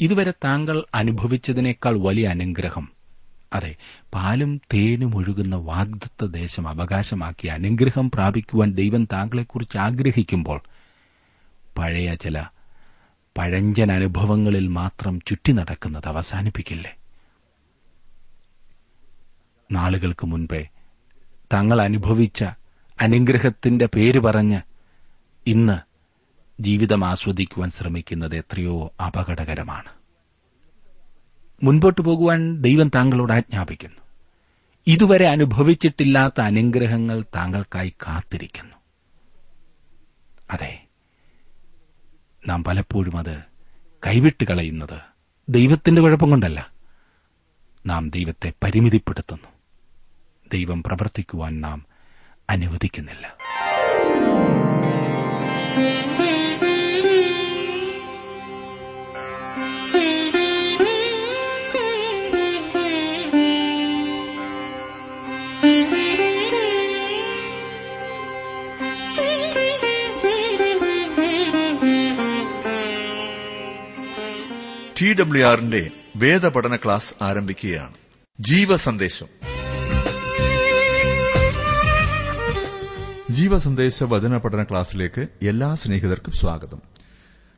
ഇതുവരെ താങ്കൾ അനുഭവിച്ചതിനേക്കാൾ വലിയ അനുഗ്രഹം. അതെ പാലും തേനും ഒഴുകുന്ന വാഗ്ദത്ത ദേശം അവകാശമാക്കി അനുഗ്രഹം പ്രാപിക്കുവാൻ ദൈവം താങ്കളെക്കുറിച്ച് ആഗ്രഹിക്കുമ്പോൾ പഴയ ചില പഴഞ്ചൻ അനുഭവങ്ങളിൽ മാത്രം ചുറ്റി നടക്കുന്നത് അവസാനിപ്പിക്കില്ലേ? നാളുകൾക്ക് മുൻപേ തങ്ങൾ അനുഭവിച്ച അനുഗ്രഹത്തിന്റെ പേര് പറഞ്ഞ് ഇന്ന് ജീവിതം ആസ്വദിക്കുവാൻ ശ്രമിക്കുന്നത് എത്രയോ അപകടകരമാണ്. മുൻപോട്ടു പോകുവാൻ ദൈവം താങ്കളോട് ആജ്ഞാപിക്കുന്നു. ഇതുവരെ അനുഭവിച്ചിട്ടില്ലാത്ത അനുഗ്രഹങ്ങൾ താങ്കൾക്കായി കാത്തിരിക്കുന്നു. അതെ നാം പലപ്പോഴും അത് കൈവിട്ട് കളയുന്നത് ദൈവത്തിന്റെ കുഴപ്പം കൊണ്ടല്ല. നാം ദൈവത്തെ പരിമിതിപ്പെടുത്തുന്നു. ദൈവം പ്രവർത്തിക്കുവാൻ നാം അനുവദിക്കുന്നില്ല. ടി ഡബ്ല്യു ആറിന്റെ വേദപഠന ക്ലാസ് ആരംഭിക്കുകയാണ്. ജീവസന്ദേശം. ജീവസന്ദേശ വചന പഠന ക്ലാസ്സിലേക്ക് എല്ലാ സ്നേഹിതർക്കും സ്വാഗതം.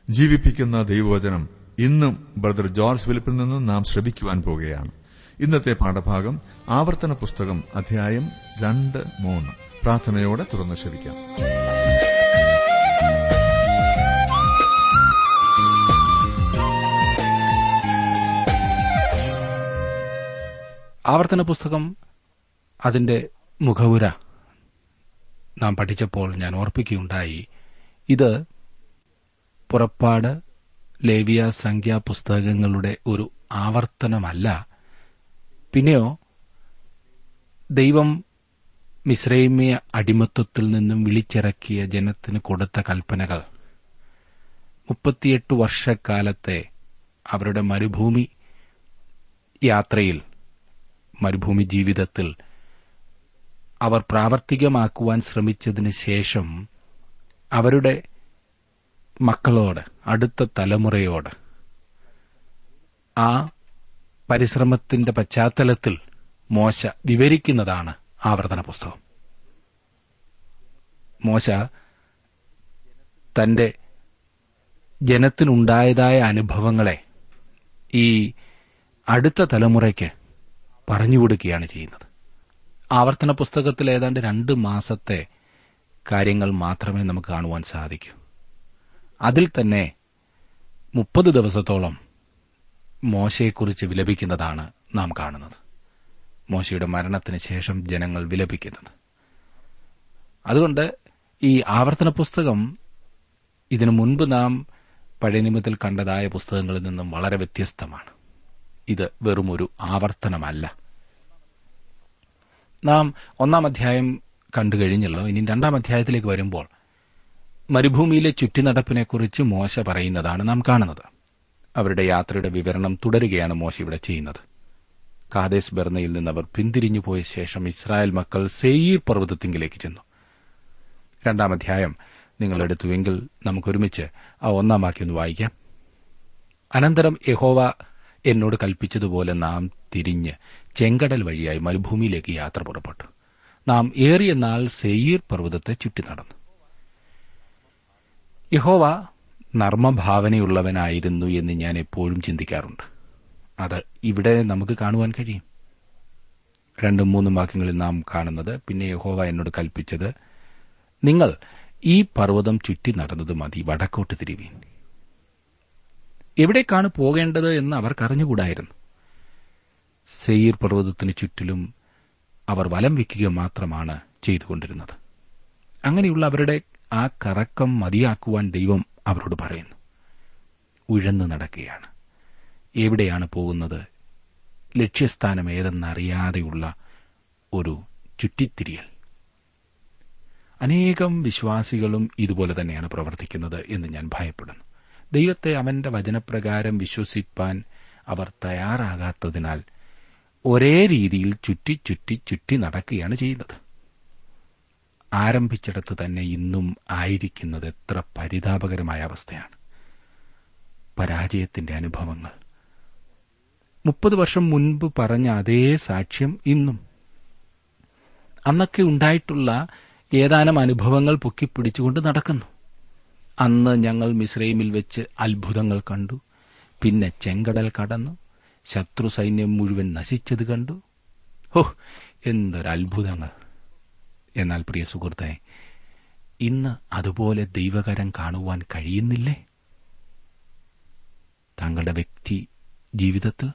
ജീവിപ്പിക്കുന്ന ദൈവവചനം ഇന്നും ബ്രദർ ജോർജ് ഫിലിപ്പിൽ നിന്നും നാം ശ്രമിക്കുവാൻ പോകുകയാണ്. ഇന്നത്തെ പാഠഭാഗം ആവർത്തന പുസ്തകം അധ്യായം രണ്ട് മൂന്ന്. പ്രാർത്ഥനയോടെ തുറന്ന് ശ്രമിക്കാം ആവർത്തന പുസ്തകം അതിന്റെ മുഖവുര നാം പഠിച്ചപ്പോൾ ഞാൻ ഓർപ്പിക്കുകയുണ്ടായി. ഇത് പുറപ്പാട് ലേവിയ സംഖ്യാ പുസ്തകങ്ങളുടെ ഒരു ആവർത്തനമല്ല. പിന്നെയോ ദൈവം മിശ്രൈമ്യ അടിമത്വത്തിൽ നിന്നും വിളിച്ചിറക്കിയ ജനത്തിന് കൊടുത്ത കൽപ്പനകൾ. മുപ്പത്തിയെട്ട് വർഷക്കാലത്തെ അവരുടെ മരുഭൂമി യാത്രയിൽ മരുഭൂമി ജീവിതത്തിൽ അവർ പ്രാവർത്തികമാക്കുവാൻ ശ്രമിച്ചതിന് ശേഷം അവരുടെ മക്കളോട് അടുത്ത തലമുറയോട് ആ പരിശ്രമത്തിന്റെ പശ്ചാത്തലത്തിൽ മോശ വിവരിക്കുന്നതാണ് ആവർത്തന പുസ്തകം. മോശ തന്റെ ജനത്തിനുണ്ടായതായ അനുഭവങ്ങളെ ഈ അടുത്ത തലമുറയ്ക്ക് പറഞ്ഞുകൊടുക്കുകയാണ് ചെയ്യുന്നത്. ആവർത്തന പുസ്തകത്തിൽ ഏതാണ്ട് രണ്ട് മാസത്തെ കാര്യങ്ങൾ മാത്രമേ നമുക്ക് കാണുവാൻ സാധിക്കൂ. അതിൽ തന്നെ മുപ്പത് ദിവസത്തോളം മോശയെക്കുറിച്ച് വിലപിക്കുന്നതാണ് നാം കാണുന്നത്. മോശയുടെ മരണത്തിന് ശേഷം ജനങ്ങൾ വിലപിക്കുന്നത്. അതുകൊണ്ട് ഈ ആവർത്തന പുസ്തകം ഇതിനു മുൻപ് നാം പഴയ നിയമത്തിൽ കണ്ടതായ പുസ്തകങ്ങളിൽ നിന്നും വളരെ വ്യത്യസ്തമാണ്. ഇത് വെറുമൊരു ആവർത്തനമല്ല. നാം ഒന്നാം അധ്യായം കണ്ടു കഴിഞ്ഞല്ലോ. ഇനി രണ്ടാം അധ്യായത്തിലേക്ക് വരുമ്പോൾ മരുഭൂമിയിലെ ചുറ്റിനടപ്പിനെക്കുറിച്ച് മോശ പറയുന്നതാണ് നാം കാണുന്നത്. അവരുടെ യാത്രയുടെ വിവരണം തുടരുകയാണ് മോശ ഇവിടെ ചെയ്യുന്നത്. കാദേശ് ബെർണയിൽ നിന്ന് അവർ പിന്തിരിഞ്ഞു പോയ ശേഷം ഇസ്രായേൽ മക്കൾ സെയ്യീർ പർവതത്തിങ്കിലേക്ക് ചെന്നു. രണ്ടാം അധ്യായം നിങ്ങളെടുത്തുവെങ്കിൽ നമുക്കൊരുമിച്ച് ആ ഒന്നാം വാക്യം ഒന്ന് വായിക്കാം. അനന്തരം യഹോവ എന്നോട് കൽപ്പിച്ചതുപോലെ നാം തിരിഞ്ഞ് ചെങ്കടൽ വഴിയായി മരുഭൂമിയിലേക്ക് യാത്ര പുറപ്പെട്ടു. നാം ഏറിയ നാൾ സെയീർ പർവതത്തെ ചുറ്റി നടന്നു. യഹോവ നർമ്മഭാവനയുള്ളവനായിരുന്നു എന്ന് ഞാൻ എപ്പോഴും ചിന്തിക്കാറുണ്ട്. അത് ഇവിടെ നമുക്ക് കാണുവാൻ കഴിയും. രണ്ടും മൂന്നും വാക്യങ്ങളിൽ നാം കാണുന്നത് പിന്നെ യഹോവ എന്നോട് കൽപ്പിച്ചത് നിങ്ങൾ ഈ പർവതം ചുറ്റി നടന്നത് മതി വടക്കോട്ട് തിരിവീൻ. എവിടേക്കാണ് പോകേണ്ടത് എന്ന് അവർക്കറിഞ്ഞുകൂടായിരുന്നു. സെയീർ പർവതത്തിന് ചുറ്റിലും അവർ വലം വയ്ക്കുക മാത്രമാണ് ചെയ്തുകൊണ്ടിരുന്നത്. അങ്ങനെയുള്ള അവരുടെ ആ കറക്കം മതിയാക്കുവാൻ ദൈവം അവരോട് പറയുന്നു. ഉഴന്നു നടക്കുകയാണ്. എവിടെയാണ് പോകുന്നത്? ലക്ഷ്യസ്ഥാനം ഏതെന്നറിയാതെയുള്ള ഒരു ചുറ്റിത്തിരിയൽ. അനേകം വിശ്വാസികളും ഇതുപോലെ തന്നെയാണ് പ്രവർത്തിക്കുന്നത് എന്ന് ഞാൻ ഭയപ്പെടുന്നു. ദൈവത്തെ അവന്റെ വചനപ്രകാരം വിശ്വസിപ്പാൻ അവർ തയ്യാറാകാത്തതിനാൽ ഒരേ രീതിയിൽ ചുറ്റി ചുറ്റി ചുറ്റി നടക്കുകയാണ് ചെയ്യുന്നത്. ആരംഭിച്ചിടത്ത് തന്നെ ഇന്നും ആയിരിക്കുന്നത് എത്ര പരിതാപകരമായ അവസ്ഥയാണ്. പരാജയത്തിന്റെ അനുഭവങ്ങൾ. മുപ്പത് വർഷം മുൻപ് പറഞ്ഞ അതേ സാക്ഷ്യം ഇന്നും. അന്നൊക്കെ ഉണ്ടായിട്ടുള്ള ഏതാനും അനുഭവങ്ങൾ പൊക്കിപ്പിടിച്ചുകൊണ്ട് നടക്കുന്നു. അന്ന് ഞങ്ങൾ മിസ്രൈമിൽ വെച്ച് അത്ഭുതങ്ങൾ കണ്ടു. പിന്നെ ചെങ്കടൽ കടന്നു. ശത്രു സൈന്യം മുഴുവൻ നശിച്ചത് കണ്ടു. ഹോ എന്തൊരത്ഭുതങ്ങൾ എന്നാൽ പ്രിയ സുഹൃത്തെ ഇന്ന് അതുപോലെ ദൈവകരം കാണുവാൻ കഴിയുന്നില്ലേ? താങ്കളുടെ വ്യക്തി ജീവിതത്തിൽ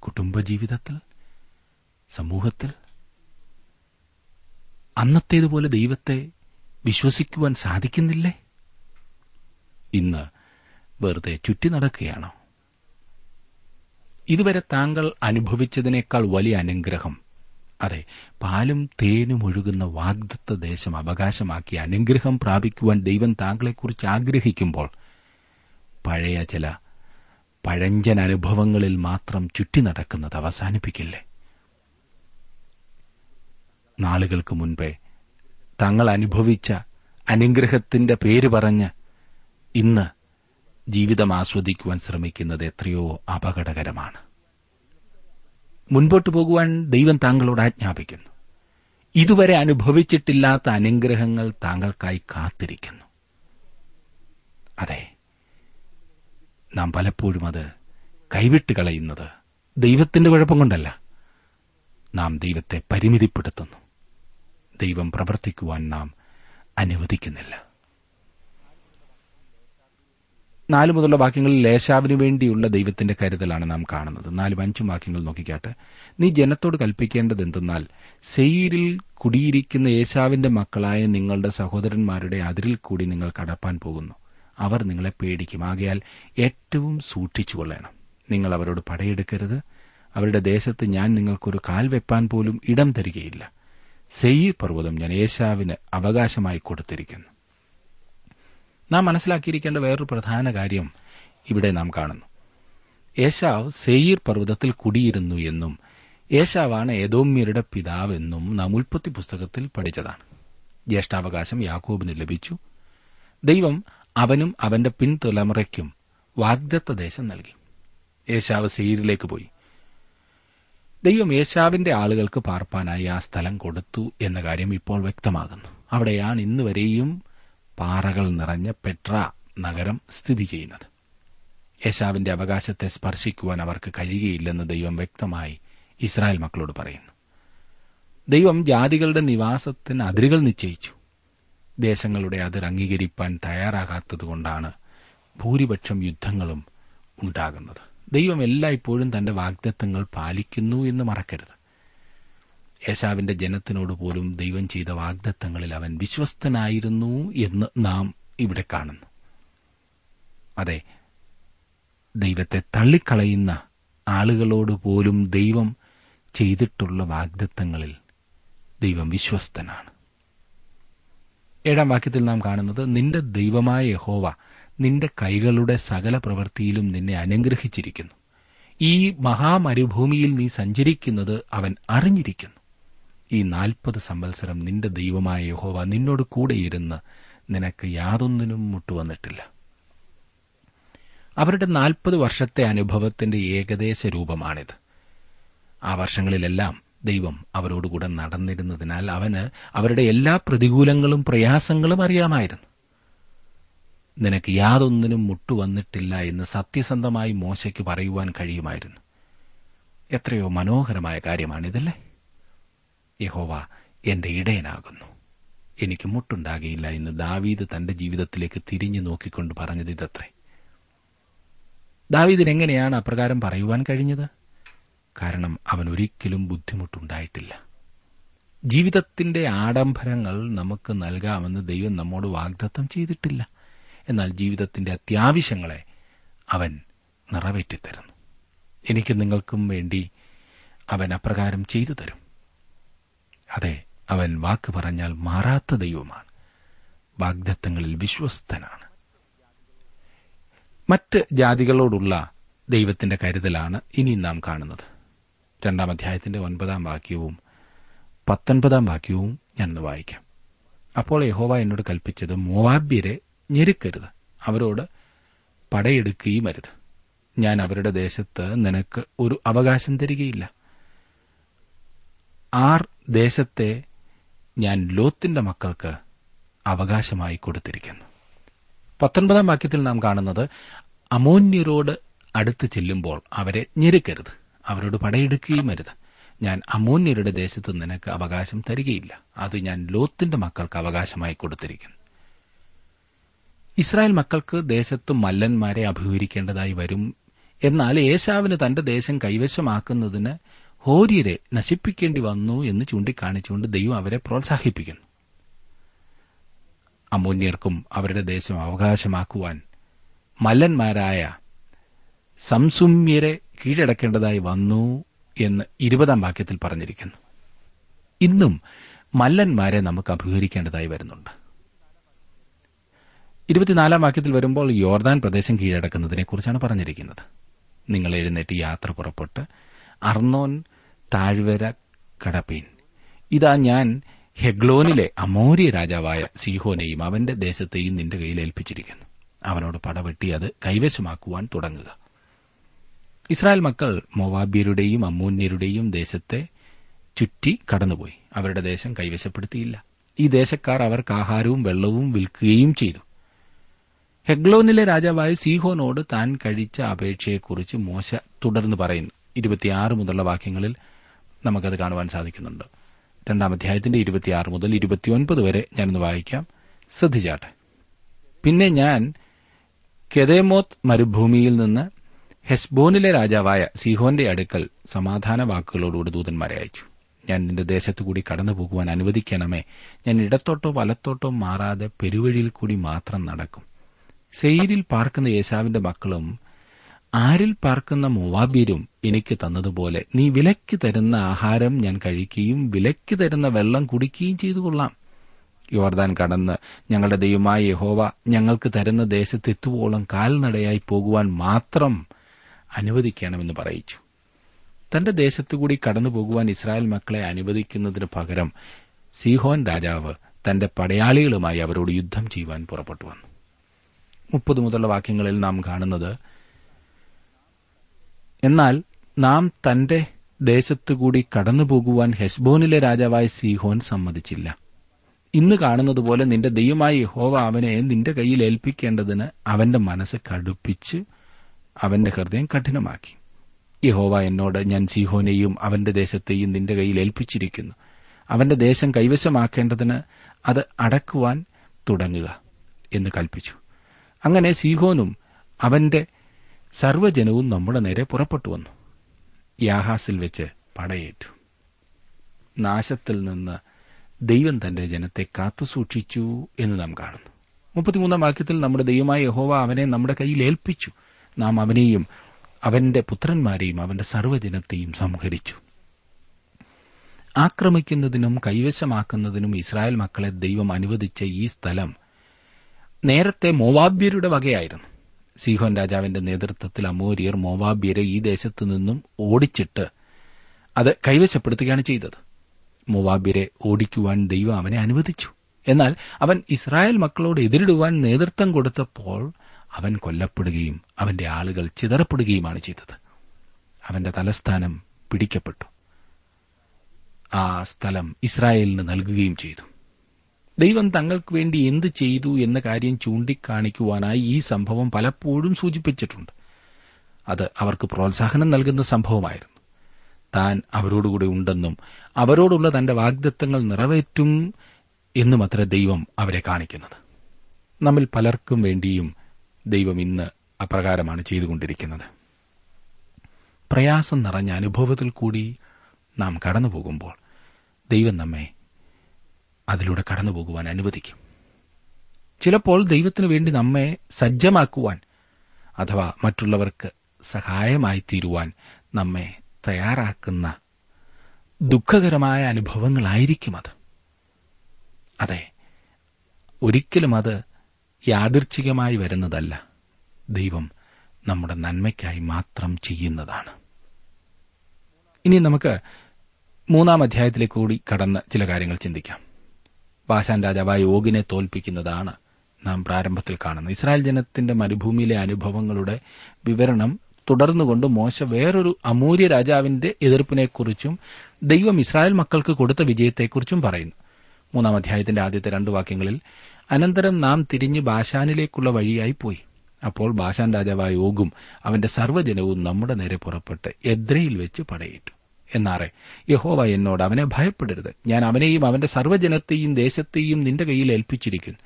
കുടുംബജീവിതത്തിൽ സമൂഹത്തിൽ അന്നത്തേതുപോലെ ദൈവത്തെ വിശ്വസിക്കുവാൻ സാധിക്കുന്നില്ലേ? ഇന്ന് വെറുതെ ചുറ്റി നടക്കുകയാണോ. ഇതുവരെ താങ്കൾ അനുഭവിച്ചതിനേക്കാൾ വലിയ അനുഗ്രഹം അതെ പാലും തേനും ഒഴുകുന്ന വാഗ്ദത്ത ദേശം അവകാശമാക്കി അനുഗ്രഹം പ്രാപിക്കുവാൻ ദൈവം താങ്കളെക്കുറിച്ച് ആഗ്രഹിക്കുമ്പോൾ പഴയ ചില പഴഞ്ചൻ അനുഭവങ്ങളിൽ മാത്രം ചുറ്റി നടക്കുന്നത് അവസാനിപ്പിക്കില്ലേ? നാളുകൾക്ക് മുൻപേ തങ്ങൾ അനുഭവിച്ച അനുഗ്രഹത്തിന്റെ പേര് പറഞ്ഞ് ഇന്ന് ജീവിതം ആസ്വദിക്കുവാൻ ശ്രമിക്കുന്നത് എത്രയോ അപകടകരമാണ്. മുൻപോട്ട് പോകുവാൻ ദൈവം താങ്കളോട് ആജ്ഞാപിക്കുന്നു. ഇതുവരെ അനുഭവിച്ചിട്ടില്ലാത്ത അനുഗ്രഹങ്ങൾ താങ്കൾക്കായി കാത്തിരിക്കുന്നു. അതെ നാം പലപ്പോഴും അത് കൈവിട്ട് കളയുന്നത് ദൈവത്തിന്റെ കുഴപ്പം കൊണ്ടല്ല. നാം ദൈവത്തെ പരിമിതിപ്പെടുത്തുന്നു. ദൈവം പ്രവർത്തിക്കുവാൻ നാം അനുവദിക്കുന്നില്ല. നാല് മുതലുള്ള വാക്യങ്ങളിൽ ലേശാവിനു വേണ്ടിയുള്ള ദൈവത്തിന്റെ കരുതലാണ് നാം കാണുന്നത്. നാലും അഞ്ചും വാക്യങ്ങൾ നോക്കിക്കാട്ടെ. നീ ജനത്തോട് കൽപ്പിക്കേണ്ടത് എന്തെന്നാൽ സെയിരിൽ കുടിയിരിക്കുന്ന യേശാവിന്റെ മക്കളായ നിങ്ങളുടെ സഹോദരന്മാരുടെ അതിരിൽ കൂടി നിങ്ങൾ കടപ്പാൻ പോകുന്നു. അവർ നിങ്ങളെ പേടിക്കും. ആകയാൽ ഏറ്റവും സൂക്ഷിച്ചുകൊള്ളണം നിങ്ങൾ അവരോട് പടയെടുക്കരുത്. അവരുടെ ദേശത്ത് ഞാൻ നിങ്ങൾക്കൊരു കാൽ വെപ്പാൻ പോലും ഇടം തരികയില്ല. സെയ്യീർ പർവതം ഞാൻ യേശാവിന് അവകാശമായി കൊടുത്തിരിക്കുന്നു. നാം മനസ്സിലാക്കിയിരിക്കേണ്ട വേറൊരു പ്രധാന കാര്യം ഇവിടെ നാം കാണുന്നു. ഏശാവ് സെയിർ പർവതത്തിൽ കുടിയിരുന്നു എന്നും ഏശാവാണ് ഏതോമ്യരുടെ പിതാവെന്നും നാം ഉൽപ്പത്തി പുസ്തകത്തിൽ പഠിച്ചതാണ്. ജ്യേഷ്ഠാവകാശം യാക്കോബിന് ലഭിച്ചു. ദൈവം അവനും അവന്റെ പിൻതലമുറയ്ക്കും വാഗ്ദത്ത ദേശം നൽകി. ഏശാവ് സെയ്യീരിലേക്ക് പോയി. ദൈവം യേശാവിന്റെ ആളുകൾക്ക് പാർപ്പാനായി ആ സ്ഥലം കൊടുത്തു എന്ന കാര്യം ഇപ്പോൾ വ്യക്തമാകുന്നു. അവിടെയാണ് ഇന്നുവരെയും പാറകൾ നിറഞ്ഞ പെട്ര നഗരം സ്ഥിതി ചെയ്യുന്നത്. യേശാവിന്റെ അവകാശത്തെ സ്പർശിക്കുവാൻ അവർക്ക് കഴിയുകയില്ലെന്ന് ദൈവം വ്യക്തമായി ഇസ്രായേൽ മക്കളോട് പറയുന്നു. ദൈവം ജാതികളുടെ നിവാസത്തിന് അതിരുകൾ നിശ്ചയിച്ചു. ദേശങ്ങളുടെ അതിർ അംഗീകരിക്കാൻ തയ്യാറാകാത്തതുകൊണ്ടാണ് ഭൂരിപക്ഷം യുദ്ധങ്ങളും ഉണ്ടാകുന്നത്. ദൈവം എല്ലായ്പ്പോഴും തന്റെ വാഗ്ദത്തങ്ങൾ പാലിക്കുന്നു എന്ന് മറക്കരുത്. യേശാവിന്റെ ജനത്തിനോട് പോലും ദൈവം ചെയ്ത വാഗ്ദത്തങ്ങളിൽ അവൻ വിശ്വസ്തനായിരുന്നു എന്ന് നാം ഇവിടെ കാണുന്നു. അതെ ദൈവത്തെ തള്ളിക്കളയുന്ന ആളുകളോട് പോലും ദൈവം ചെയ്തിട്ടുള്ള വാഗ്ദത്തങ്ങളിൽ ദൈവം വിശ്വസ്തനാണ്. ഏഴാം വാക്യത്തിൽ നാം കാണുന്നത് നിന്റെ ദൈവമായ യഹോവ നിന്റെ കൈകളുടെ സകല പ്രവൃത്തിയിലും നിന്നെ അനുഗ്രഹിച്ചിരിക്കുന്നു. ഈ മഹാമരുഭൂമിയിൽ നീ സഞ്ചരിക്കുന്നത് അവൻ അറിഞ്ഞിരിക്കുന്നു. ഈ നാൽപ്പത് സംവത്സരം നിന്റെ ദൈവമായ യഹോവ നിന്നോട് കൂടെയിരുന്ന് നിനക്ക് യാതൊന്നിനും മുട്ടുവന്നിട്ടില്ല. അവരുടെ നാൽപ്പത് വർഷത്തെ അനുഭവത്തിന്റെ ഏകദേശ രൂപമാണിത്. ആ വർഷങ്ങളിലെല്ലാം ദൈവം അവരോടുകൂടെ നടന്നിരുന്നതിനാൽ അവന് അവരുടെ എല്ലാ പ്രതികൂലങ്ങളും പ്രയാസങ്ങളും അറിയാമായിരുന്നു. നിനക്ക് യാതൊന്നിനും മുട്ടുവന്നിട്ടില്ല എന്ന് സത്യസന്ധമായി മോശയ്ക്ക് പറയുവാൻ കഴിയുമായിരുന്നു. എത്രയോ മനോഹരമായ കാര്യമാണിതല്ലേ? യഹോവ എന്റെ ഇടയനാകുന്നു. എനിക്ക് മുട്ടുണ്ടാകിയില്ല എന്ന് ദാവീദ് തന്റെ ജീവിതത്തിലേക്ക് തിരിഞ്ഞു നോക്കിക്കൊണ്ട് പറഞ്ഞത് ഇതത്രേ. ദാവീദിനെങ്ങനെയാണ് അപ്രകാരം പറയുവാൻ കഴിഞ്ഞത്? കാരണം അവൻ ഒരിക്കലും ബുദ്ധിമുട്ടുണ്ടായിട്ടില്ല. ജീവിതത്തിന്റെ ആഡംബരങ്ങൾ നമുക്ക് നൽകാമെന്ന് ദൈവം നമ്മോട് വാഗ്ദത്തം ചെയ്തിട്ടില്ല. എന്നാൽ ജീവിതത്തിന്റെ അത്യാവശ്യങ്ങളെ അവൻ നിറവേറ്റിത്തരുന്നു. എനിക്ക് നിങ്ങൾക്കും വേണ്ടി അവൻ അപ്രകാരം ചെയ്തു തരും. അതെ അവൻ വാക്ക് പറഞ്ഞാൽ മാറാത്ത ദൈവമാണ്. വാഗ്ദത്തങ്ങളിൽ വിശ്വസ്തനാണ്. മറ്റ് ജാതികളോടുള്ള ദൈവത്തിന്റെ കരുതലാണ് ഇനി നാം കാണുന്നത്. രണ്ടാം അധ്യായത്തിന്റെ ഒൻപതാം വാക്യവും പത്തൊൻപതാം വാക്യവും ഞാൻ വായിക്കാം. അപ്പോൾ യഹോവ എന്നോട് കൽപ്പിച്ചത് മോവാബ്യരെ ഞെരുക്കരുത്. അവരോട് പടയെടുക്കുകയും അരുത്. ഞാൻ അവരുടെ ദേശത്ത് നിനക്ക് ഒരു അവകാശം തരികയില്ല. ആർ ദേശത്തെ ഞാൻ ലോത്തിന്റെ മക്കൾക്ക് അവകാശമായി കൊടുത്തിരിക്കുന്നു. പത്തൊൻപതാം വാക്യത്തിൽ നാം കാണുന്നത് അമോന്യരോട് അടുത്ത് ചെല്ലുമ്പോൾ അവരെ ഞെരുക്കരുത്. അവരോട് പടയെടുക്കുകയും അരുത്. ഞാൻ അമോന്യരുടെ ദേശത്ത് നിനക്ക് അവകാശം തരികയില്ല. അത് ഞാൻ ലോത്തിന്റെ മക്കൾക്ക് അവകാശമായി കൊടുത്തിരിക്കുന്നു. ഇസ്രായേൽ മക്കൾക്ക് ദേശത്ത് മല്ലന്മാരെ അഭിമുഖീകരിക്കേണ്ടതായി വരും. എന്നാൽ ഏശാവിന് തന്റെ ദേശം കൈവശമാക്കുന്നതിന് ഹോര്യരെ നശിപ്പിക്കേണ്ടി വന്നു എന്ന് ചൂണ്ടിക്കാണിച്ചുകൊണ്ട് ദൈവം അവരെ പ്രോത്സാഹിപ്പിക്കുന്നു. അമൂന്യർക്കും അവരുടെ ദേശം അവകാശമാക്കുവാൻ മല്ലന്മാരായ സംസുമ്യരെ കീഴടക്കേണ്ടതായി വന്നു എന്ന് ഇരുപതാം വാക്യത്തിൽ പറഞ്ഞിരിക്കുന്നു. ഇന്നും മല്ലന്മാരെ നമുക്ക് അഭിഹരിക്കേണ്ടതായി വരുന്നുണ്ട്. ഇരുപത്തിനാലാം വാക്യത്തിൽ വരുമ്പോൾ യോർദാൻ പ്രദേശം കീഴടക്കുന്നതിനെക്കുറിച്ചാണ് പറഞ്ഞിരിക്കുന്നത്. നിങ്ങൾ എഴുന്നേറ്റ് യാത്ര പുറപ്പെട്ട് അർണോൻ താഴ്വര കടപ്പീൻ. ഇതാ ഞാൻ ഹെഗ്ലോനിലെ അമോര്യ രാജാവായ സീഹോനെയും അവന്റെ ദേശത്തെയും നിന്റെ കയ്യിൽ ഏൽപ്പിച്ചിരിക്കുന്നു. അവനോട് പടവെട്ടി അത് കൈവശമാക്കുവാൻ തുടങ്ങുക. ഇസ്രായേൽ മക്കൾ മൊവാബ്യരുടെയും അമ്മൂന്യരുടെയും ദേശത്തെ ചുറ്റി കടന്നുപോയി. അവരുടെ ദേശം കൈവശപ്പെടുത്തിയില്ല. ഈ ദേശക്കാർ അവർക്ക് ആഹാരവും വെള്ളവും വിൽക്കുകയും ചെയ്തു. ഹെഗ്ലോനിലെ രാജാവായ സീഹോനോട് താൻ കഴിച്ച അപേക്ഷയെക്കുറിച്ച് മോശ തുടർന്ന് പറയുന്നു. ഇരുപത്തിയാറ് മുതലുള്ള വാക്യങ്ങളിൽ നമുക്കത് കാണുവാൻ സാധിക്കുന്നുണ്ട്. രണ്ടാം അധ്യായത്തിന്റെ ഇരുപത്തിയാറ് മുതൽ ഇരുപത്തിയൊൻപത് വരെ ഞാനൊന്ന് വായിക്കാം. ശ്രദ്ധിച്ചാട്ടെ. പിന്നെ ഞാൻ കെദേമോത്ത് മരുഭൂമിയിൽ നിന്ന് ഹെസ്ബോനിലെ രാജാവായ സിഹോന്റെ അടുക്കൽ സമാധാന വാക്കുകളോടുകൂടി ദൂതന്മാരെ അയച്ചു. ഞാൻ നിന്റെ ദേശത്തു കൂടി കടന്നു പോകുവാൻ അനുവദിക്കണമേ. ഞാൻ ഇടത്തോട്ടോ വലത്തോട്ടോ മാറാതെ പെരുവഴിയിൽ കൂടി മാത്രം നടക്കും. സെയിരിൽ പാർക്കുന്ന യേശാവിന്റെ മക്കളും ആരിൽ പാർക്കുന്ന മോവാബീരും എനിക്ക് തന്നതുപോലെ നീ വിലയ്ക്ക് തരുന്ന ആഹാരം ഞാൻ കഴിക്കുകയും വിലയ്ക്ക് തരുന്ന വെള്ളം കുടിക്കുകയും ചെയ്തു കൊള്ളാം. യോർദാൻ കടന്ന് ഞങ്ങളുടെ ദൈവമായ യഹോവ ഞങ്ങൾക്ക് തരുന്ന ദേശത്തെത്തുവോളം കാൽനടയായി പോകുവാൻ മാത്രം അനുവദിക്കണമെന്ന് പറയിച്ചു. തന്റെ ദേശത്തുകൂടി കടന്നു പോകുവാൻ ഇസ്രായേൽ മക്കളെ അനുവദിക്കുന്നതിന് പകരം സീഹോൻ രാജാവ് തന്റെ പടയാളികളുമായി അവരോട് യുദ്ധം ചെയ്യുവാൻ പുറപ്പെട്ടു വന്നു. മുപ്പത് മുതലുള്ള വാക്യങ്ങളിൽ നാം കാണുന്നത് എന്നാൽ നാം തന്റെ ദേശത്തുകൂടി കടന്നുപോകുവാൻ ഹെസ്ബോനിലെ രാജാവായ സീഹോൻ സമ്മതിച്ചില്ല. ഇന്ന് കാണുന്നതുപോലെ നിന്റെ ദൈവമായി യഹോവ അവനെ നിന്റെ കയ്യിൽ ഏൽപ്പിക്കേണ്ടതിന് അവന്റെ മനസ്സ് കടുപ്പിച്ച് അവന്റെ ഹൃദയം കഠിനമാക്കി. യഹോവ എന്നോട് ഞാൻ സീഹോനെയും അവന്റെ ദേശത്തെയും നിന്റെ കയ്യിൽ ഏൽപ്പിച്ചിരിക്കുന്നു. അവന്റെ ദേശം കൈവശമാക്കേണ്ടതിന് അത് അടക്കുവാൻ തുടങ്ങുക എന്ന് കൽപ്പിച്ചു. അങ്ങനെ സീഹോനും അവന്റെ സർവജനവും നമ്മുടെ നേരെ പുറപ്പെട്ടു വന്നു. യാഹാസിൽ വെച്ച് പടയേറ്റു. നാശത്തിൽ നിന്ന് ദൈവം തന്റെ ജനത്തെ കാത്തുസൂക്ഷിച്ചു എന്ന് നാം കാണുന്നു. മുപ്പത്തിമൂന്നാം വാക്യത്തിൽ നമ്മുടെ ദൈവമായ യഹോവ അവനെ നമ്മുടെ കയ്യിൽ ഏൽപ്പിച്ചു. നാം അവനെയും അവന്റെ പുത്രന്മാരെയും അവന്റെ സർവജനത്തെയും സംഹരിച്ചു. ആക്രമിക്കുന്നതിനും കൈവശമാക്കുന്നതിനും ഇസ്രായേൽ മക്കളെ ദൈവം അനുവദിച്ച ഈ സ്ഥലം നേരത്തെ മോവാബ്യരുടെ വകയായിരുന്നു. സീഹോൻ രാജാവിന്റെ നേതൃത്വത്തിൽ അമോരിയർ മോവാബിയരെ ഈ ദേശത്തു നിന്നും ഓടിച്ചിട്ട് അത് കൈവശപ്പെടുത്തുകയാണ് ചെയ്തത്. മോവാബ്യരെ ഓടിക്കുവാൻ ദൈവം അവനെ അനുവദിച്ചു. എന്നാൽ അവൻ ഇസ്രായേൽ മക്കളോട് എതിരിടുവാൻ നേതൃത്വം കൊടുത്തപ്പോൾ അവൻ കൊല്ലപ്പെടുകയും അവന്റെ ആളുകൾ ചിതറപ്പെടുകയുമാണ് ചെയ്തത്. അവന്റെ തലസ്ഥാനം പിടിക്കപ്പെട്ടു. ആ സ്ഥലം ഇസ്രായേലിന് നൽകുകയും ചെയ്തു. ദൈവം തങ്ങൾക്ക് വേണ്ടി എന്ത് ചെയ്തു എന്ന കാര്യം ചൂണ്ടിക്കാണിക്കുവാനായി ഈ സംഭവം പലപ്പോഴും സൂചിപ്പിച്ചിട്ടുണ്ട്. അത് അവർക്ക് പ്രോത്സാഹനം നൽകുന്ന സംഭവമായിരുന്നു. താൻ അവരോടുകൂടെ ഉണ്ടെന്നും അവരോടുള്ള തന്റെ വാഗ്ദത്തങ്ങൾ നിറവേറ്റും എന്നും അത്ര ദൈവം അവരെ കാണിക്കുന്നത്. നമ്മിൽ പലർക്കും വേണ്ടിയും ദൈവം ഇന്ന് അപ്രകാരമാണ് ചെയ്തുകൊണ്ടിരിക്കുന്നത്. പ്രയാസം നിറഞ്ഞ അനുഭവത്തിൽ കൂടി നാം കടന്നുപോകുമ്പോൾ ദൈവം നമ്മെ അതിലൂടെ കടന്നുപോകുവാൻ അനുവദിക്കും. ചിലപ്പോൾ ദൈവത്തിനു വേണ്ടി നമ്മെ സജ്ജമാക്കുവാൻ അഥവാ മറ്റുള്ളവർക്ക് സഹായമായി തീരുവാൻ നമ്മെ തയ്യാറാക്കുന്ന ദുഃഖകരമായ അനുഭവങ്ങളായിരിക്കും അത്. അതെ ഒരിക്കലും അത് യാദൃച്ഛികമായി വരുന്നതല്ല. ദൈവം നമ്മുടെ നന്മയ്ക്കായി മാത്രം ചെയ്യുന്നതാണ്. ഇനി നമുക്ക് മൂന്നാം അധ്യായത്തിലേക്ക് കൂടി കടന്ന് ചില കാര്യങ്ങൾ ചിന്തിക്കാം. ബാഷാൻ രാജാവായ ഓഗിനെ തോൽപ്പിക്കുന്നതാണ് നാം പ്രാരംഭത്തിൽ കാണുന്നത്. ഇസ്രായേൽ ജനത്തിന്റെ മരുഭൂമിയിലെ അനുഭവങ്ങളുടെ വിവരണം തുടർന്നുകൊണ്ട് മോശ വേറൊരു അമൂര്യ രാജാവിന്റെ എതിർപ്പിനെക്കുറിച്ചും ദൈവം ഇസ്രായേൽ മക്കൾക്ക് കൊടുത്ത വിജയത്തെക്കുറിച്ചും പറയുന്നു. മൂന്നാം അധ്യായത്തിന്റെ ആദ്യത്തെ രണ്ട് വാക്യങ്ങളിൽ അനന്തരം നാം തിരിഞ്ഞ് ബാഷാനിലേക്കുള്ള വഴിയായി പോയി. അപ്പോൾ ബാഷാൻ രാജാവായ യോഗും അവന്റെ സർവജനവും നമ്മുടെ നേരെ പുറപ്പെട്ട് എദ്രയിൽ വെച്ച് പടയേറ്റു. എന്നാറെ. യഹോവ എന്നോട് അവനെ ഭയപ്പെടരുത്. ഞാൻ അവനെയും അവന്റെ സർവജനത്തെയും ദേശത്തെയും നിന്റെ കയ്യിൽ ഏൽപ്പിച്ചിരിക്കുന്നു.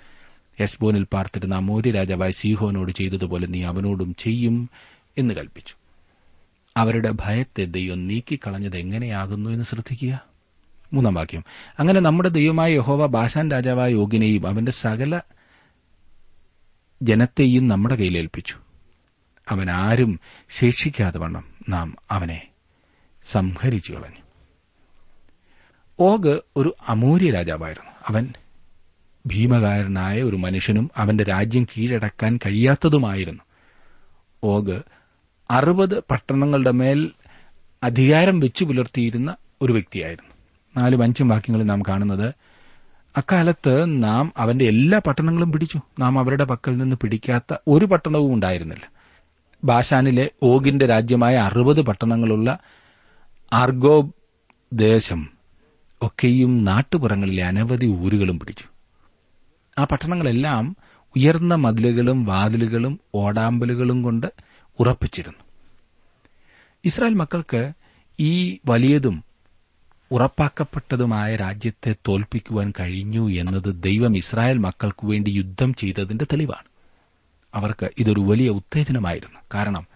യസ്ബോനിൽ പാർത്തിരുന്ന മോദി രാജാവായ സീഹോനോട് ചെയ്തതുപോലെ നീ അവനോടും ചെയ്യും എന്ന് കൽപ്പിച്ചു. അവരുടെ ഭയത്തെ ദൈവം നീക്കിക്കളഞ്ഞത് എങ്ങനെയാകുന്നു എന്ന് ശ്രദ്ധിക്കുക. മൂന്നാം വാക്യം. അങ്ങനെ നമ്മുടെ ദൈവമായ യഹോവ ബാഷാൻ രാജാവായ യോഗിനെയും അവന്റെ സകല ജനത്തെയും നമ്മുടെ കയ്യിൽ ഏൽപ്പിച്ചു. അവൻ ആരും ശേഷിക്കാതെ വണ്ണം. നാം അവനെ സംഹരിച്ചു കളഞ്ഞു ഓഗ് ഒരു അമൂര്യ രാജാവായിരുന്നു. അവൻ ഭീമകാരനായ ഒരു മനുഷ്യനും അവന്റെ രാജ്യം കീഴടക്കാൻ കഴിയാത്തതുമായിരുന്നു. ഓഗ് അറുപത് പട്ടണങ്ങളുടെ മേൽ അധികാരം വെച്ചു പുലർത്തിയിരുന്ന ഒരു വ്യക്തിയായിരുന്നു. നാല് അഞ്ചും വാക്യങ്ങളിൽ നാം കാണുന്നത് അക്കാലത്ത് നാം അവന്റെ എല്ലാ പട്ടണങ്ങളും പിടിച്ചു. നാം അവരുടെ പക്കൽ നിന്ന് പിടിക്കാത്ത ഒരു പട്ടണവും ഉണ്ടായിരുന്നില്ല. ബാഷാനിലെ ഓഗിന്റെ രാജ്യമായ അറുപത് പട്ടണങ്ങളുള്ള ആർഗോബ് ദേശം ഒക്കെയും നാട്ടുപുറങ്ങളിലെ അനവധി ഊരുകളും പിടിച്ചു. ആ പട്ടണങ്ങളെല്ലാം ഉയർന്ന മതിലുകളും വാതിലുകളും ഓടാമ്പലുകളും കൊണ്ട് ഉറപ്പിച്ചിരുന്നു. ഇസ്രായേൽ മക്കൾക്ക് ഈ വലിയതും ഉറപ്പാക്കപ്പെട്ടതുമായ രാജ്യത്തെ തോൽപ്പിക്കുവാൻ കഴിഞ്ഞു എന്നത് ദൈവം ഇസ്രായേൽ മക്കൾക്കു വേണ്ടി യുദ്ധം ചെയ്തതിന്റെ തെളിവാണ്. അവർക്ക് ഇതൊരു വലിയ ഉത്തേജനമായിരുന്നു. കാരണം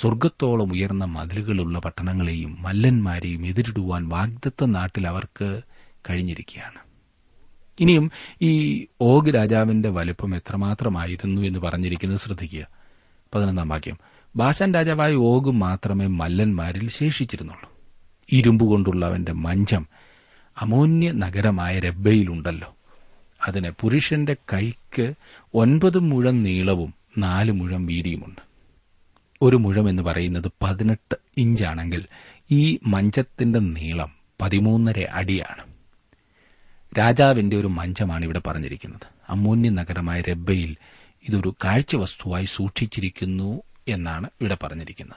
സ്വർഗത്തോളം ഉയർന്ന മതിലുകളുള്ള പട്ടണങ്ങളെയും മല്ലന്മാരെയും എതിരിടുവാൻ വാഗ്ദത്ത നാട്ടിൽ അവർക്ക് കഴിഞ്ഞിരിക്കുകയാണ്. ഇനിയും ഈ ഓഗ് രാജാവിന്റെ വലുപ്പം എത്രമാത്രമായിരുന്നു എന്ന് പറഞ്ഞിരിക്കുന്നത് ശ്രദ്ധിക്കുക. പതിനൊന്നാം വാക്യം. ബാശാൻ രാജാവായ ഓഗ് മാത്രമേ മല്ലന്മാരിൽ ശേഷിച്ചിരുന്നുള്ളൂ. ഇരുമ്പുകൊണ്ടുള്ള അവന്റെ മഞ്ചം അമോന്യ നഗരമായ രബ്ബയിലുണ്ടല്ലോ. അതിന് പുരുഷന്റെ കൈക്ക് ഒൻപത് മുഴം നീളവും നാല് മുഴം വീതിയുമുണ്ട്. ഒരു മുഴം എന്ന് പറയുന്നത് പതിനെട്ട് ഇഞ്ചാണെങ്കിൽ ഈ മഞ്ചത്തിന്റെ നീളം പതിമൂന്നര അടിയാണ്. രാജാവിന്റെ ഒരു മഞ്ചമാണ് ഇവിടെ പറഞ്ഞിരിക്കുന്നത്. അമൂന്യ നഗരമായ രബ്ബയിൽ ഇതൊരു കാഴ്ചവസ്തുവായി സൂക്ഷിച്ചിരിക്കുന്നു എന്നാണ് ഇവിടെ പറഞ്ഞിരിക്കുന്നത്.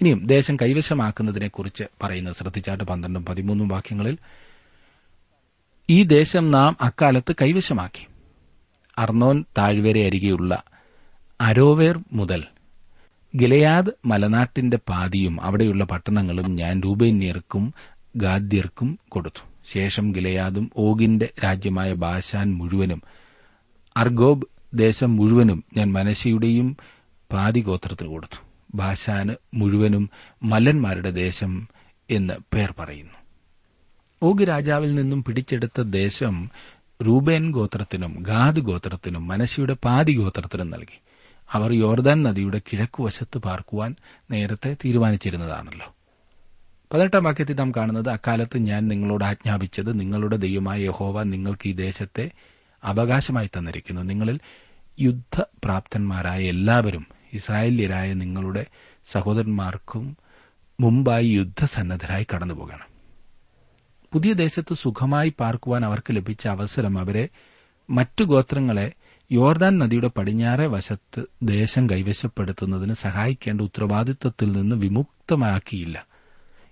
ഇനിയും ദേശം കൈവശമാക്കുന്നതിനെക്കുറിച്ച് പറയുന്നത് ശ്രദ്ധിച്ചാട്ട് പന്ത്രണ്ടും പതിമൂന്നും വാക്യങ്ങളിൽ ഈ ദേശം നാം അക്കാലത്ത് കൈവശമാക്കി. അർണോൻ താഴ്വര അരികെയുള്ള അരോവേർ മുതൽ ഗിലയാദ് മലനാട്ടിന്റെ പാതിയും അവിടെയുള്ള പട്ടണങ്ങളും ഞാൻ രൂപേന്യർക്കും ഗാദ്യർക്കും കൊടുത്തു. ശേഷം ഗിലയാദും ഓഗിന്റെ രാജ്യമായ ബാഷാൻ മുഴുവനും അർഗോബ് ദേശം മുഴുവനും ഞാൻ മനശിയുടെയും പാതി ഗോത്രത്തിൽ കൊടുത്തു. ബാഷാന് മുഴുവനും മല്ലന്മാരുടെ ദേശം എന്ന് പേർ പറയുന്നു. ഓഗ് രാജാവിൽ നിന്നും പിടിച്ചെടുത്ത ദേശം റൂബേൻ ഗോത്രത്തിനും ഗാദ് ഗോത്രത്തിനും മനശിയുടെ പാതി ഗോത്രത്തിനും നൽകി. അവർ യോർദാൻ നദിയുടെ കിഴക്കുവശത്ത് പാർക്കുവാൻ നേരത്തെ തീരുമാനിച്ചിരുന്നതാണല്ലോ. പതിനെട്ടാം വാക്യത്തിൽ നാം കാണുന്നത് അക്കാലത്ത് ഞാൻ നിങ്ങളോട് ആജ്ഞാപിച്ചത് നിങ്ങളുടെ ദൈവമായ യഹോവ നിങ്ങൾക്ക് ഈ ദേശത്തെ അവകാശമായി തന്നിരിക്കുന്നു. നിങ്ങളിൽ യുദ്ധപ്രാപ്തന്മാരായ എല്ലാവരും ഇസ്രായേല്യരായ നിങ്ങളുടെ സഹോദരന്മാർക്കും മുമ്പായി യുദ്ധസന്നദ്ധരായി കടന്നുപോകണം. പുതിയ ദേശത്ത് സുഖമായി പാർക്കുവാൻ അവർക്ക് ലഭിച്ച അവസരം അവരെ മറ്റു ഗോത്രങ്ങളെ യോർദാൻ നദിയുടെ പടിഞ്ഞാറെ വശത്ത് ദേശം കൈവശപ്പെടുത്തുന്നതിന് സഹായിക്കേണ്ട ഉത്തരവാദിത്വത്തിൽ നിന്ന് വിമുക്തമാക്കിയില്ല.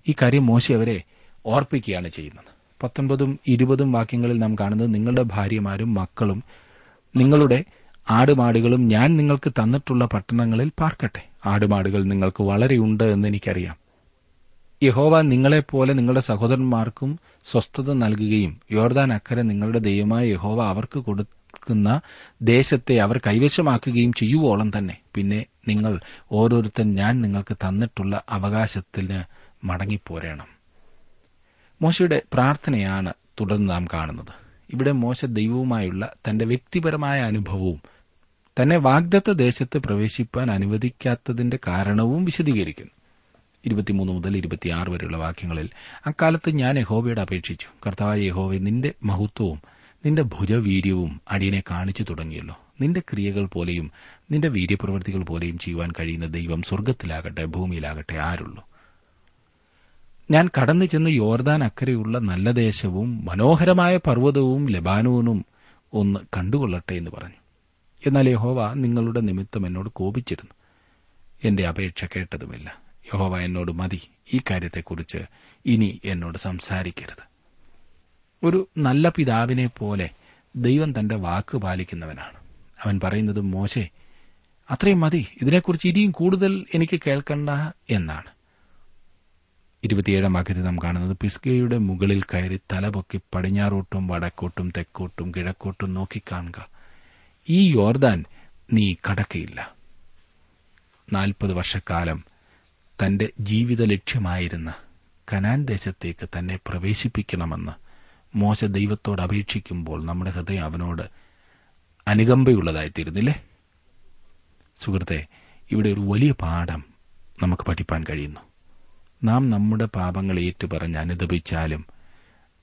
ഈ കാര്യം മോശി അവരെ ഓർപ്പിക്കുകയാണ് ചെയ്യുന്നത്. പത്തൊൻപതും ഇരുപതും വാക്യങ്ങളിൽ നാം കാണുന്നത് നിങ്ങളുടെ ഭാര്യമാരും മക്കളും നിങ്ങളുടെ ആടുമാടുകളും ഞാൻ നിങ്ങൾക്ക് തന്നിട്ടുള്ള പട്ടണങ്ങളിൽ പാർക്കട്ടെ. ആടുമാടുകൾ നിങ്ങൾക്ക് വളരെയുണ്ട് എന്ന് എനിക്കറിയാം. യഹോവ നിങ്ങളെപ്പോലെ നിങ്ങളുടെ സഹോദരന്മാർക്കും സ്വസ്ഥത നൽകുകയും യോർദാൻ അക്കരെ നിങ്ങളുടെ ദൈവമായ യഹോവ അവർക്ക് കൊടുക്കുന്ന ദേശത്തെ അവർ കൈവശമാക്കുകയും ചെയ്യുവോളം തന്നെ. പിന്നെ നിങ്ങൾ ഓരോരുത്തൻ ഞാൻ നിങ്ങൾക്ക് തന്നിട്ടുള്ള അവകാശത്തിന് മടങ്ങിപ്പോരേണം. മോശയുടെ പ്രാർത്ഥനയാണ് തുടർന്ന് നാം കാണുന്നത്. ഇവിടെ മോശ ദൈവവുമായുള്ള തന്റെ വ്യക്തിപരമായ അനുഭവവും തന്നെ വാഗ്ദത്ത ദേശത്ത് പ്രവേശിപ്പാൻ അനുവദിക്കാത്തതിന്റെ കാരണവും വിശദീകരിക്കുന്നു. ഇരുപത്തിമൂന്ന് മുതൽ ഇരുപത്തിയാറ് വരെയുള്ള വാക്യങ്ങളിൽ അക്കാലത്ത് ഞാൻ യഹോവയോട് അപേക്ഷിച്ചു. കർത്താവായ യഹോവെ നിന്റെ മഹത്വവും നിന്റെ ഭുജവീര്യവും അടിയനെ കാണിച്ചു തുടങ്ങിയല്ലോ. നിന്റെ ക്രിയകൾ പോലെയും നിന്റെ വീര്യപ്രവൃത്തികൾ പോലെയും ചെയ്യുവാൻ കഴിയുന്ന ദൈവം സ്വർഗത്തിലാകട്ടെ ഭൂമിയിലാകട്ടെ ആരുള്ളൂ. ഞാൻ കടന്നു ചെന്ന് യോർദാൻ അക്കരെയുള്ള നല്ല ദേശവും മനോഹരമായ പർവതവും ലബാനോനും ഒന്ന് കണ്ടുകൊള്ളട്ടെ എന്ന് പറഞ്ഞു. എന്നാൽ യഹോവ നിങ്ങളുടെ നിമിത്തം എന്നോട് കോപിച്ചിരുന്നു. എന്റെ അപേക്ഷ കേട്ടതുമില്ല. യഹോവ എന്നോട് മതി ഈ കാര്യത്തെക്കുറിച്ച് ഇനി എന്നോട് സംസാരിക്കരുത്. ഒരു നല്ല പിതാവിനെ പോലെ ദൈവം തന്റെ വാക്ക് പാലിക്കുന്നവനാണ്. അവൻ പറയുന്നത് മോശെ അത്രയും മതി. ഇതിനെക്കുറിച്ച് ഇനിയും കൂടുതൽ എനിക്ക് കേൾക്കണ്ട എന്നാണ്. ഇരുപത്തിയേഴാം വാക്യത്തിൽ നാം കാണുന്നത് പിസ്കയുടെ മുകളിൽ കയറി തലപൊക്കി പടിഞ്ഞാറോട്ടും വടക്കോട്ടും തെക്കോട്ടും കിഴക്കോട്ടും നോക്കിക്കാണുക ഈ യോർദാൻ നീ കടക്കയില്ല. നാൽപ്പത് വർഷക്കാലം തന്റെ ജീവിത ലക്ഷ്യമായിരുന്ന കനാൻ ദേശത്തേക്ക് തന്നെ പ്രവേശിപ്പിക്കണമെന്ന് മോശ ദൈവത്തോട് അപേക്ഷിക്കുമ്പോൾ നമ്മുടെ ഹൃദയം അവനോട് അനുകമ്പയുള്ളതായിത്തീരുന്നില്ലേ? സുഹൃത്തെ ഇവിടെ ഒരു വലിയ പാഠം നമുക്ക് പഠിപ്പാൻ കഴിയുന്നു. നാം നമ്മുടെ പാപങ്ങൾ ഏറ്റുപറഞ്ഞ് അനുദപിച്ചാലും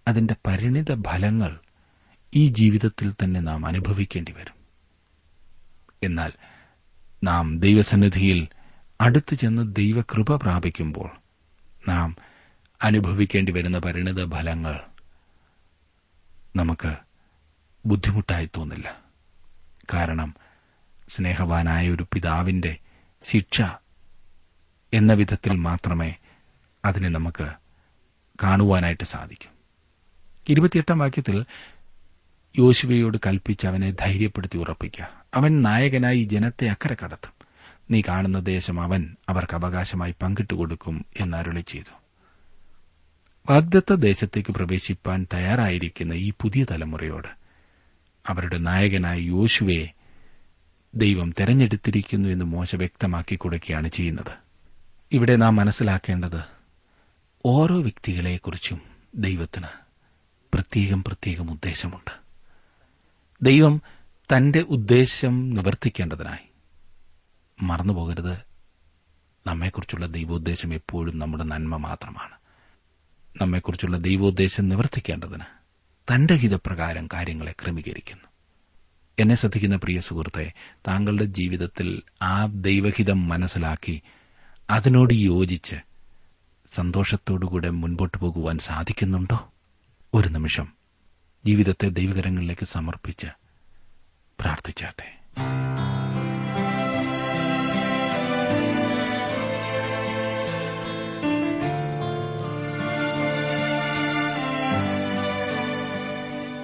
അതിന്റെ പരിണിത ഫലങ്ങൾ ഈ ജീവിതത്തിൽ തന്നെ നാം അനുഭവിക്കേണ്ടി വരും. എന്നാൽ നാം ദൈവസന്നിധിയിൽ അടുത്തു ചെന്ന് ദൈവകൃപ പ്രാപിക്കുമ്പോൾ നാം അനുഭവിക്കേണ്ടി വരുന്ന പരിണിത ഫലങ്ങൾ നമുക്ക് ബുദ്ധിമുട്ടായി തോന്നില്ല. കാരണം സ്നേഹവാനായ ഒരു പിതാവിന്റെ ശിക്ഷ എന്ന വിധത്തിൽ മാത്രമേ അതിനെ നമുക്ക് കാണുവാനായിട്ട് സാധിക്കൂ. ഇരുപത്തിയെട്ടാം വാക്യത്തിൽ യോശുവയോട് കൽപ്പിച്ച് അവനെ ധൈര്യപ്പെടുത്തി ഉറപ്പിക്കുക. അവൻ നായകനായി ജനത്തെ അക്കരെ കടത്തും. നീ കാണുന്ന ദേശം അവൻ അവർക്ക് അവകാശമായി പങ്കിട്ടുകൊടുക്കും എന്നരുളി ചെയ്തു. വാഗ്ദത്ത ദേശത്തേക്ക് പ്രവേശിപ്പാൻ തയ്യാറായിരിക്കുന്ന ഈ പുതിയ തലമുറയോട് അവരുടെ നായകനായ യോശുവയെ ദൈവം തെരഞ്ഞെടുത്തിരിക്കുന്നു എന്ന് മോശ വ്യക്തമാക്കി കൊടുക്കുകയാണ് ചെയ്യുന്നത്. ഇവിടെ നാം മനസ്സിലാക്കേണ്ടത് ഓരോ വ്യക്തികളെക്കുറിച്ചും ദൈവത്തിന് പ്രത്യേകം പ്രത്യേകം ഉദ്ദേശമുണ്ട്. ദൈവം തന്റെ ഉദ്ദേശം നിവർത്തിക്കേണ്ടതിനായി മറന്നുപോകരുത്. നമ്മെക്കുറിച്ചുള്ള ദൈവോദ്ദേശം എപ്പോഴും നമ്മുടെ നന്മ മാത്രമാണ്. നമ്മെക്കുറിച്ചുള്ള ദൈവോദ്ദേശം നിവർത്തിക്കേണ്ടതിന് തന്റെ ഹിതപ്രകാരം കാര്യങ്ങളെ ക്രമീകരിക്കുന്നു. എന്നെ ശ്രദ്ധിക്കുന്ന പ്രിയ സുഹൃത്തെ താങ്കളുടെ ജീവിതത്തിൽ ആ ദൈവഹിതം മനസ്സിലാക്കി അതിനോട് യോജിച്ച് സന്തോഷത്തോടുകൂടെ മുൻപോട്ട് പോകുവാൻ സാധിക്കുന്നുണ്ടോ? ഒരു നിമിഷം ജീവിതത്തെ ദൈവകരങ്ങളിലേക്ക് സമർപ്പിച്ച് പ്രാർത്ഥിച്ചാട്ടെ.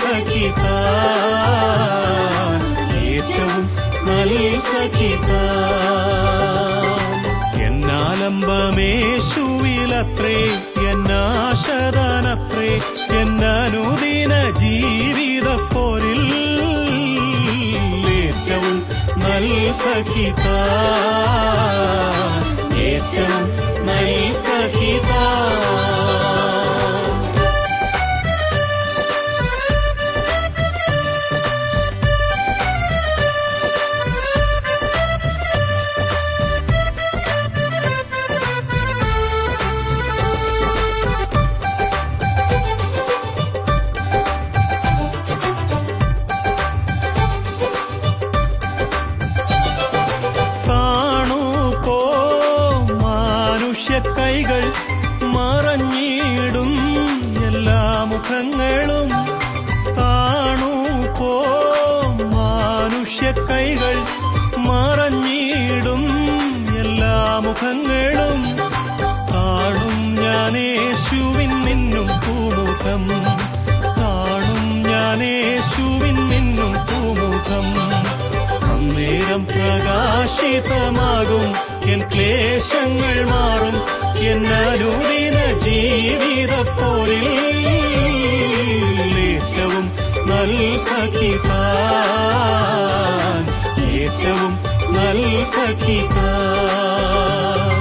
സഖിത ഏറ്റവും നല്ല സഖിത എന്നാലംബമേശുവിലത്രേ എന്നാശദാനത്രേ എന്നനുദിന ജീവിതപ്പോരിൽ ഏറ്റവും നല്ല സഖിത ഏറ്റവും നല്ല സഖിത എന്നനുദിന ജീവിതപ്പോരിൽ ഏറ്റവും നൽ സഖിതാൻ ഏറ്റവും നൽ സഖിതാൻ.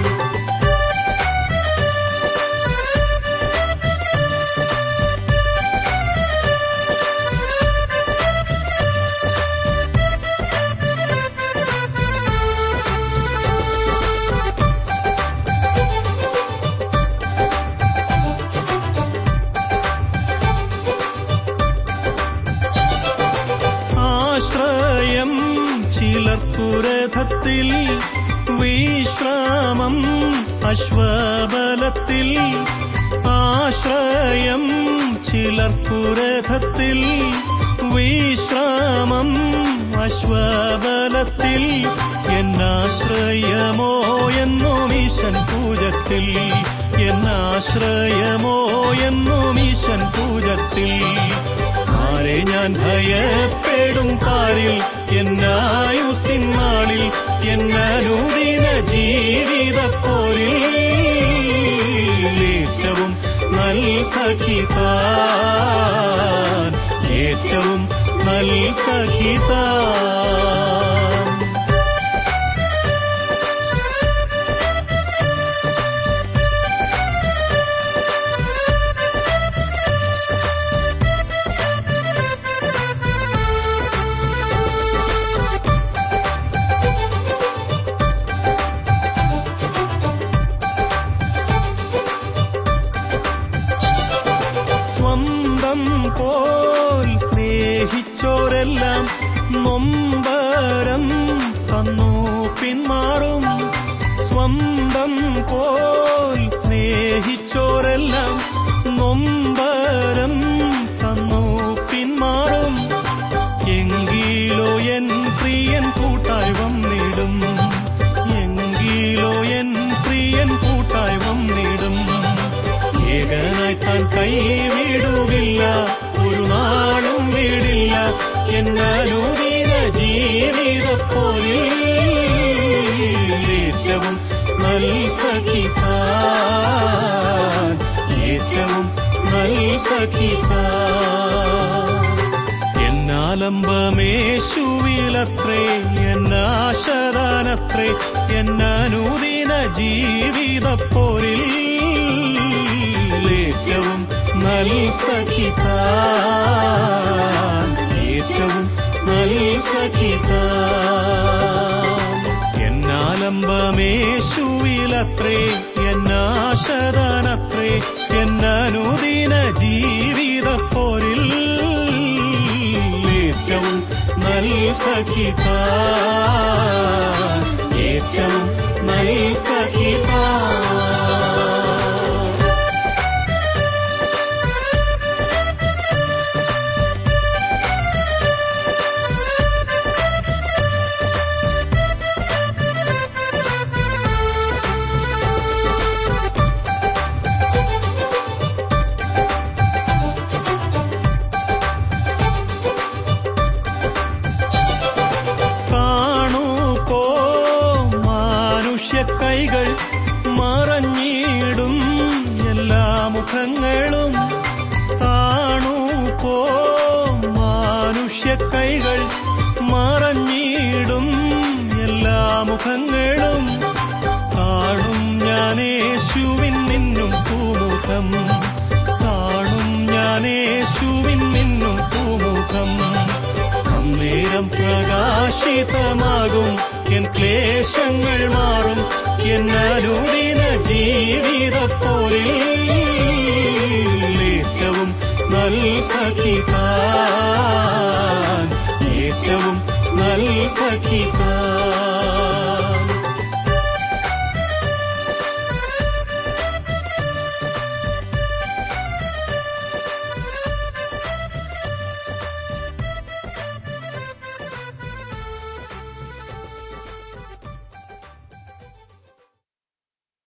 എന്നാശ്രയമോ എന്നും ഈശൻ പൂജത്തിൽ? എന്നാശ്രയമോ എന്നും ഈശൻ പൂജത്തിൽ? ആരെ ഞാൻ ഭയപ്പെടും പാരിൽ എന്നായുസിൻ നാളിൽ എന്നനുദിന ജീവിതപ്പോരിൽ ഏറ്റവും നൽ സഖിതാൻ ഏറ്റവും നൽ നൊമ്പരം തന്നു പിന്മാറും. സ്വന്തം പോൽ സ്നേഹിച്ചോരെല്ലാം നൊമ്പരം തന്നു പിന്മാറും. എങ്കിലോ എൻ പ്രിയൻ കൂട്ടായി വന്നിടും എങ്കിലോ എൻ പ്രിയൻ കൂട്ടായി വന്നിടും ഏകനായി താൻ കൈവിടുകില്ല ഒരു നാളും വീടില്ല. എന്നനുദിന ജീവിതപ്പോരിൽ ഏറ്റവും നൽ സഖിതാൻ. ഏറ്റവും നൽ സഖിതാൻ. എന്നാലംബമേശുവിലത്രേ എന്നാശദാനത്രേ എന്നനുദിന ജീവിതപ്പോരിൽ ഏറ്റവും നൽ എന്നാലംബമേശുവിലത്രേ എന്നാശദാനത്രേ എന്നനുദിന ഏറ്റവും നൽ സഖിതാൻ ഏറ്റവും നൽ സഖിതാൻ മാനുഷ്യക്കൈകൾ മറഞ്ഞിടും എല്ലാ മുഖങ്ങളും. കാണും കാണും പ്രകാശിതമാകും. എൻ ക്ലേശങ്ങൾ മാറും. എന്നനുദിന ജീവിതപ്പോരിൽ ഏറ്റവും നൽ സഖിതാൻ ഏറ്റവും നൽ സഖിതാൻ